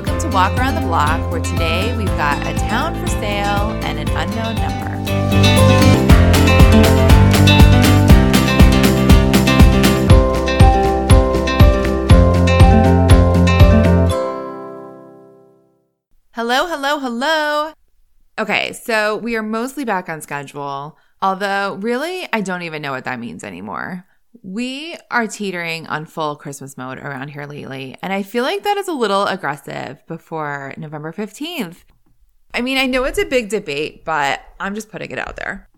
welcome to Walk Around the Block, where today we've got a town for sale and an unknown number. Hello, hello, hello. Okay, so we are mostly back on schedule, although really, I don't even know what that means anymore. We are teetering on full Christmas mode around here lately, and I feel like that is a little aggressive before November 15th. I mean, I know it's a big debate, but I'm just putting it out there.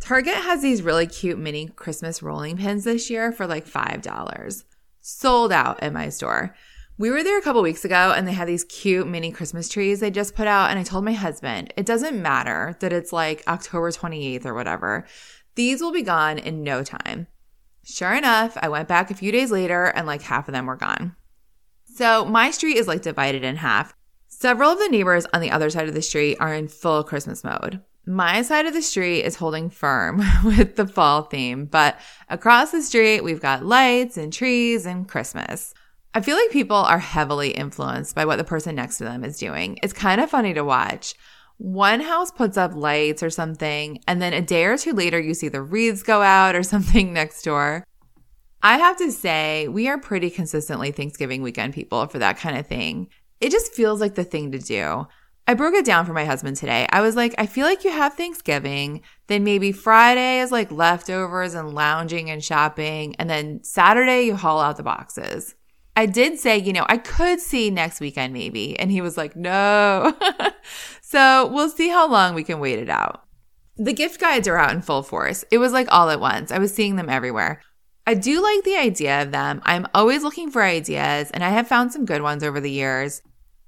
Target has these really cute mini Christmas rolling pins this year for like $5. Sold out at my store. We were there a couple weeks ago and they had these cute mini Christmas trees they just put out. And I told my husband, it doesn't matter that it's like October 28th or whatever. These will be gone in no time. Sure enough, I went back a few days later and like half of them were gone. So my street is like divided in half. Several of the neighbors on the other side of the street are in full Christmas mode. My side of the street is holding firm with the fall theme, but across the street, we've got lights and trees and Christmas. I feel like people are heavily influenced by what the person next to them is doing. It's kind of funny to watch. One house puts up lights or something, and then a day or two later, you see the wreaths go out or something next door. I have to say, we are pretty consistently Thanksgiving weekend people for that kind of thing. It just feels like the thing to do. I broke it down for my husband today. I was like, I feel like you have Thanksgiving, then maybe Friday is like leftovers and lounging and shopping, and then Saturday you haul out the boxes. I did say, you know, I could see next weekend maybe. And he was like, no. so we'll see how long we can wait it out. The gift guides are out in full force. It was like all at once. I was seeing them everywhere. I do like the idea of them. I'm always looking for ideas, and I have found some good ones over the years.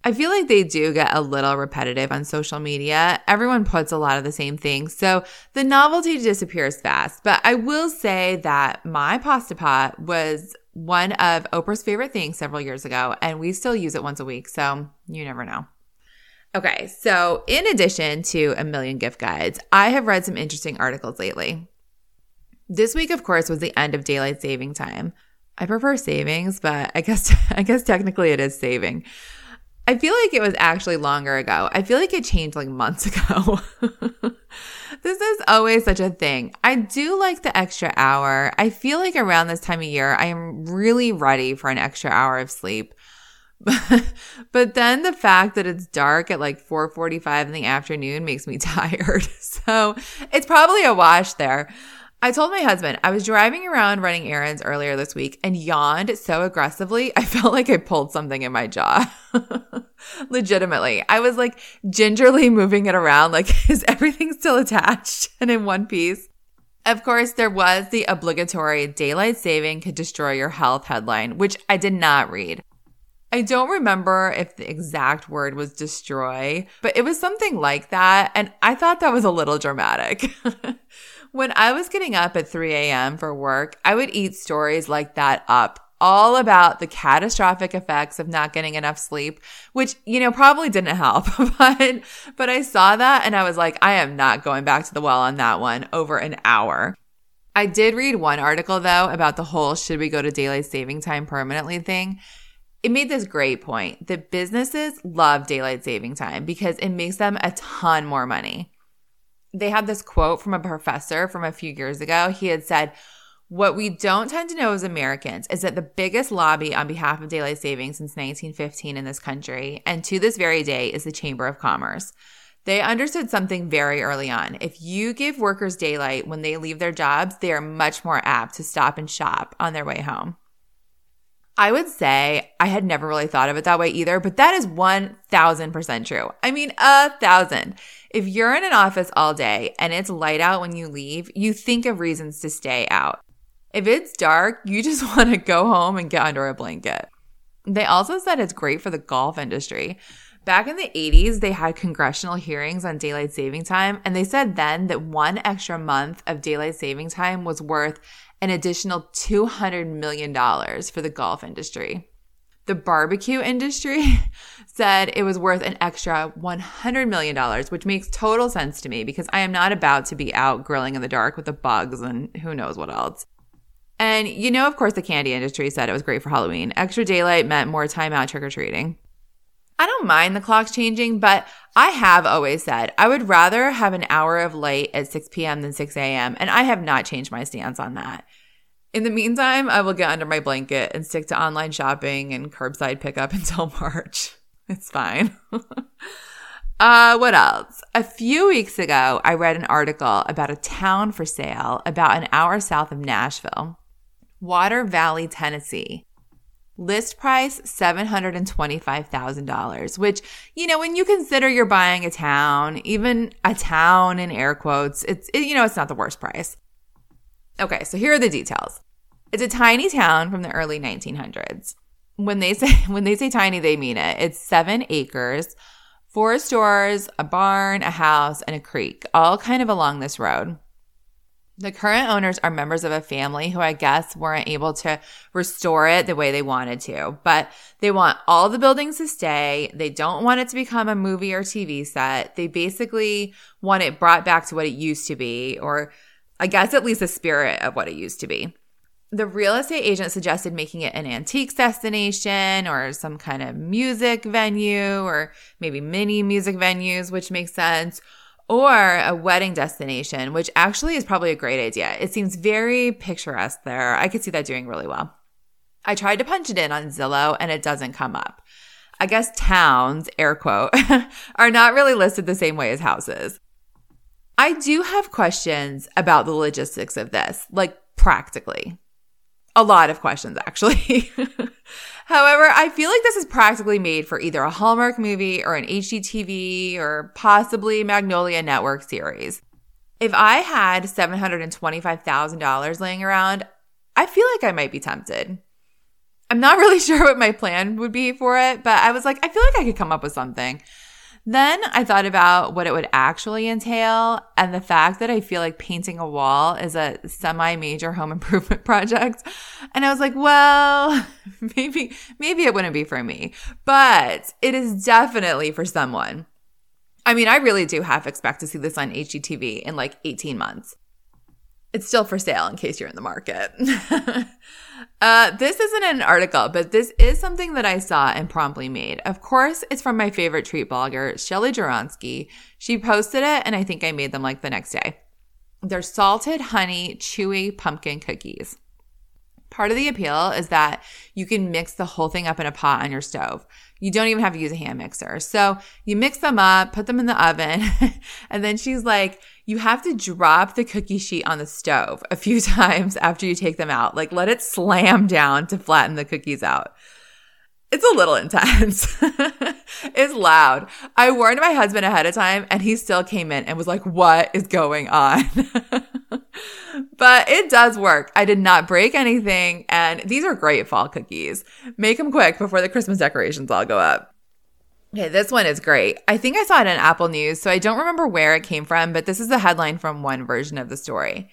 I feel like they do get a little repetitive on social media. Everyone puts a lot of the same things. So the novelty disappears fast. But I will say that my pasta pot was one of Oprah's favorite things several years ago, and we still use it once a week. So you never know. Okay. So in addition to a million gift guides, I have read some interesting articles lately. This week, of course, was the end of daylight saving time. I prefer savings, but I guess, I guess technically it is saving. I feel like it was actually longer ago. I feel like it changed like months ago. this is always such a thing. I do like the extra hour. I feel like around this time of year, I am really ready for an extra hour of sleep. but then the fact that it's dark at like 4:45 in the afternoon makes me tired. So, it's probably a wash there. I told my husband I was driving around running errands earlier this week and yawned so aggressively, I felt like I pulled something in my jaw. Legitimately. I was like gingerly moving it around, like, is everything still attached and in one piece? Of course, there was the obligatory daylight saving could destroy your health headline, which I did not read. I don't remember if the exact word was destroy, but it was something like that. And I thought that was a little dramatic. When I was getting up at 3 a.m. for work, I would eat stories like that up all about the catastrophic effects of not getting enough sleep, which, you know, probably didn't help. but, but I saw that and I was like, I am not going back to the well on that one over an hour. I did read one article though about the whole should we go to daylight saving time permanently thing. It made this great point that businesses love daylight saving time because it makes them a ton more money they had this quote from a professor from a few years ago. He had said, what we don't tend to know as Americans is that the biggest lobby on behalf of daylight saving since 1915 in this country, and to this very day, is the Chamber of Commerce. They understood something very early on. If you give workers daylight when they leave their jobs, they are much more apt to stop and shop on their way home. I would say I had never really thought of it that way either, but that is 1000% true. I mean, a thousand. If you're in an office all day and it's light out when you leave, you think of reasons to stay out. If it's dark, you just want to go home and get under a blanket. They also said it's great for the golf industry. Back in the 80s, they had congressional hearings on daylight saving time, and they said then that one extra month of daylight saving time was worth an additional $200 million for the golf industry. The barbecue industry said it was worth an extra $100 million, which makes total sense to me because I am not about to be out grilling in the dark with the bugs and who knows what else. And you know, of course, the candy industry said it was great for Halloween. Extra daylight meant more time out trick or treating. I don't mind the clocks changing, but I have always said I would rather have an hour of light at 6 p.m. than 6 a.m., and I have not changed my stance on that. In the meantime, I will get under my blanket and stick to online shopping and curbside pickup until March. It's fine. uh, what else? A few weeks ago, I read an article about a town for sale about an hour south of Nashville, Water Valley, Tennessee. List price $725,000, which, you know, when you consider you're buying a town, even a town in air quotes, it's, it, you know, it's not the worst price. Okay, so here are the details. It's a tiny town from the early 1900s. When they say when they say tiny, they mean it. It's 7 acres, four stores, a barn, a house, and a creek, all kind of along this road. The current owners are members of a family who I guess weren't able to restore it the way they wanted to, but they want all the buildings to stay. They don't want it to become a movie or TV set. They basically want it brought back to what it used to be, or I guess at least the spirit of what it used to be. The real estate agent suggested making it an antiques destination or some kind of music venue or maybe mini music venues, which makes sense or a wedding destination, which actually is probably a great idea. It seems very picturesque there. I could see that doing really well. I tried to punch it in on Zillow and it doesn't come up. I guess towns, air quote, are not really listed the same way as houses. I do have questions about the logistics of this, like practically. A lot of questions, actually. However, I feel like this is practically made for either a Hallmark movie or an HGTV or possibly Magnolia Network series. If I had $725,000 laying around, I feel like I might be tempted. I'm not really sure what my plan would be for it, but I was like, I feel like I could come up with something. Then I thought about what it would actually entail and the fact that I feel like painting a wall is a semi major home improvement project. And I was like, well, maybe, maybe it wouldn't be for me, but it is definitely for someone. I mean, I really do half expect to see this on HGTV in like 18 months. It's still for sale in case you're in the market. uh, this isn't an article, but this is something that I saw and promptly made. Of course, it's from my favorite treat blogger, Shelly Jaronsky. She posted it, and I think I made them like the next day. They're salted honey, chewy pumpkin cookies. Part of the appeal is that you can mix the whole thing up in a pot on your stove. You don't even have to use a hand mixer. So you mix them up, put them in the oven, and then she's like, you have to drop the cookie sheet on the stove a few times after you take them out. Like let it slam down to flatten the cookies out. It's a little intense. it's loud. I warned my husband ahead of time and he still came in and was like, what is going on? but it does work. I did not break anything. And these are great fall cookies. Make them quick before the Christmas decorations all go up. Okay, this one is great. I think I saw it in Apple News, so I don't remember where it came from, but this is the headline from one version of the story.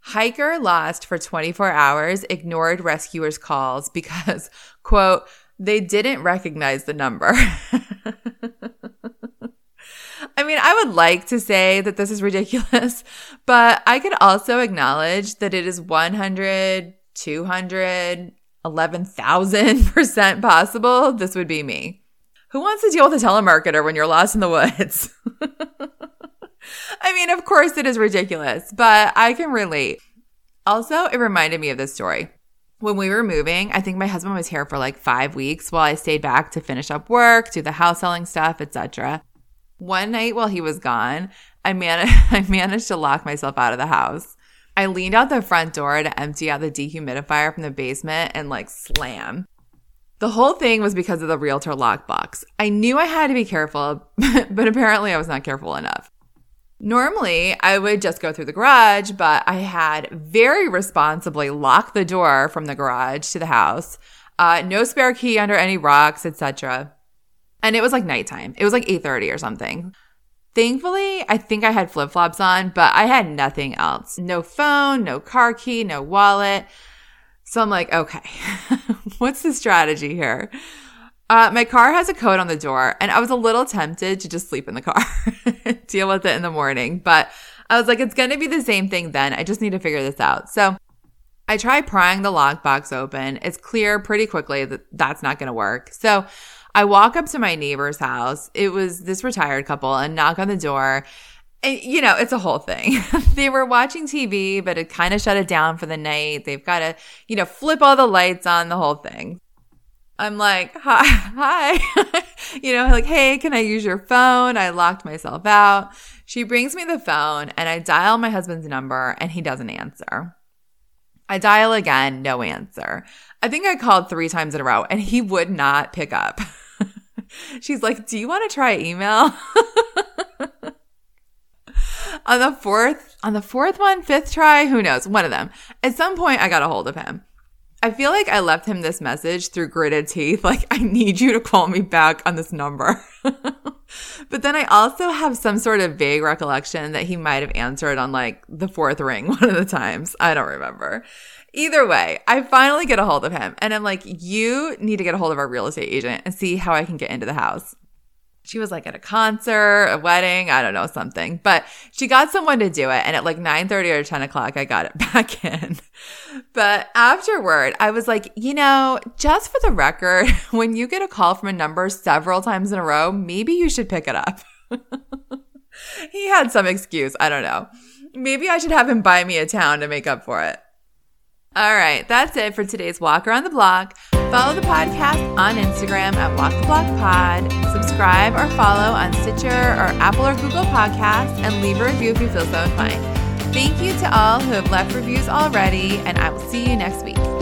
Hiker lost for 24 hours, ignored rescuers' calls because, quote, they didn't recognize the number. I mean, I would like to say that this is ridiculous, but I could also acknowledge that it is 100, 200, 11,000% possible this would be me. Who wants to deal with a telemarketer when you're lost in the woods? I mean, of course it is ridiculous, but I can relate. Also, it reminded me of this story. When we were moving, I think my husband was here for like 5 weeks while I stayed back to finish up work, do the house selling stuff, etc. One night while he was gone, I, man- I managed to lock myself out of the house. I leaned out the front door to empty out the dehumidifier from the basement and like slam. The whole thing was because of the realtor lockbox. I knew I had to be careful, but apparently I was not careful enough. Normally, I would just go through the garage, but I had very responsibly locked the door from the garage to the house. Uh, no spare key under any rocks, etc. And it was like nighttime. It was like 8:30 or something. Thankfully, I think I had flip-flops on, but I had nothing else. No phone, no car key, no wallet. So I'm like, okay, what's the strategy here? Uh, my car has a code on the door, and I was a little tempted to just sleep in the car, deal with it in the morning. But I was like, it's going to be the same thing then. I just need to figure this out. So I try prying the lockbox open. It's clear pretty quickly that that's not going to work. So I walk up to my neighbor's house. It was this retired couple and knock on the door. And, you know, it's a whole thing. they were watching TV, but it kind of shut it down for the night. They've got to, you know, flip all the lights on, the whole thing. I'm like, hi, hi. you know, like, hey, can I use your phone? I locked myself out. She brings me the phone and I dial my husband's number and he doesn't answer. I dial again, no answer. I think I called three times in a row and he would not pick up. She's like, Do you want to try email? On the fourth, on the fourth one, fifth try, who knows? One of them. At some point, I got a hold of him. I feel like I left him this message through gritted teeth. Like, I need you to call me back on this number. but then I also have some sort of vague recollection that he might have answered on like the fourth ring one of the times. I don't remember. Either way, I finally get a hold of him and I'm like, you need to get a hold of our real estate agent and see how I can get into the house she was like at a concert, a wedding, I don't know, something. But she got someone to do it. And at like 9 30 or 10 o'clock, I got it back in. But afterward, I was like, you know, just for the record, when you get a call from a number several times in a row, maybe you should pick it up. he had some excuse. I don't know. Maybe I should have him buy me a town to make up for it. All right, that's it for today's Walk Around the Block. Follow the podcast on Instagram at Walk the Block Pod. Subscribe or follow on Stitcher or Apple or Google Podcasts, and leave a review if you feel so inclined. Thank you to all who have left reviews already, and I will see you next week.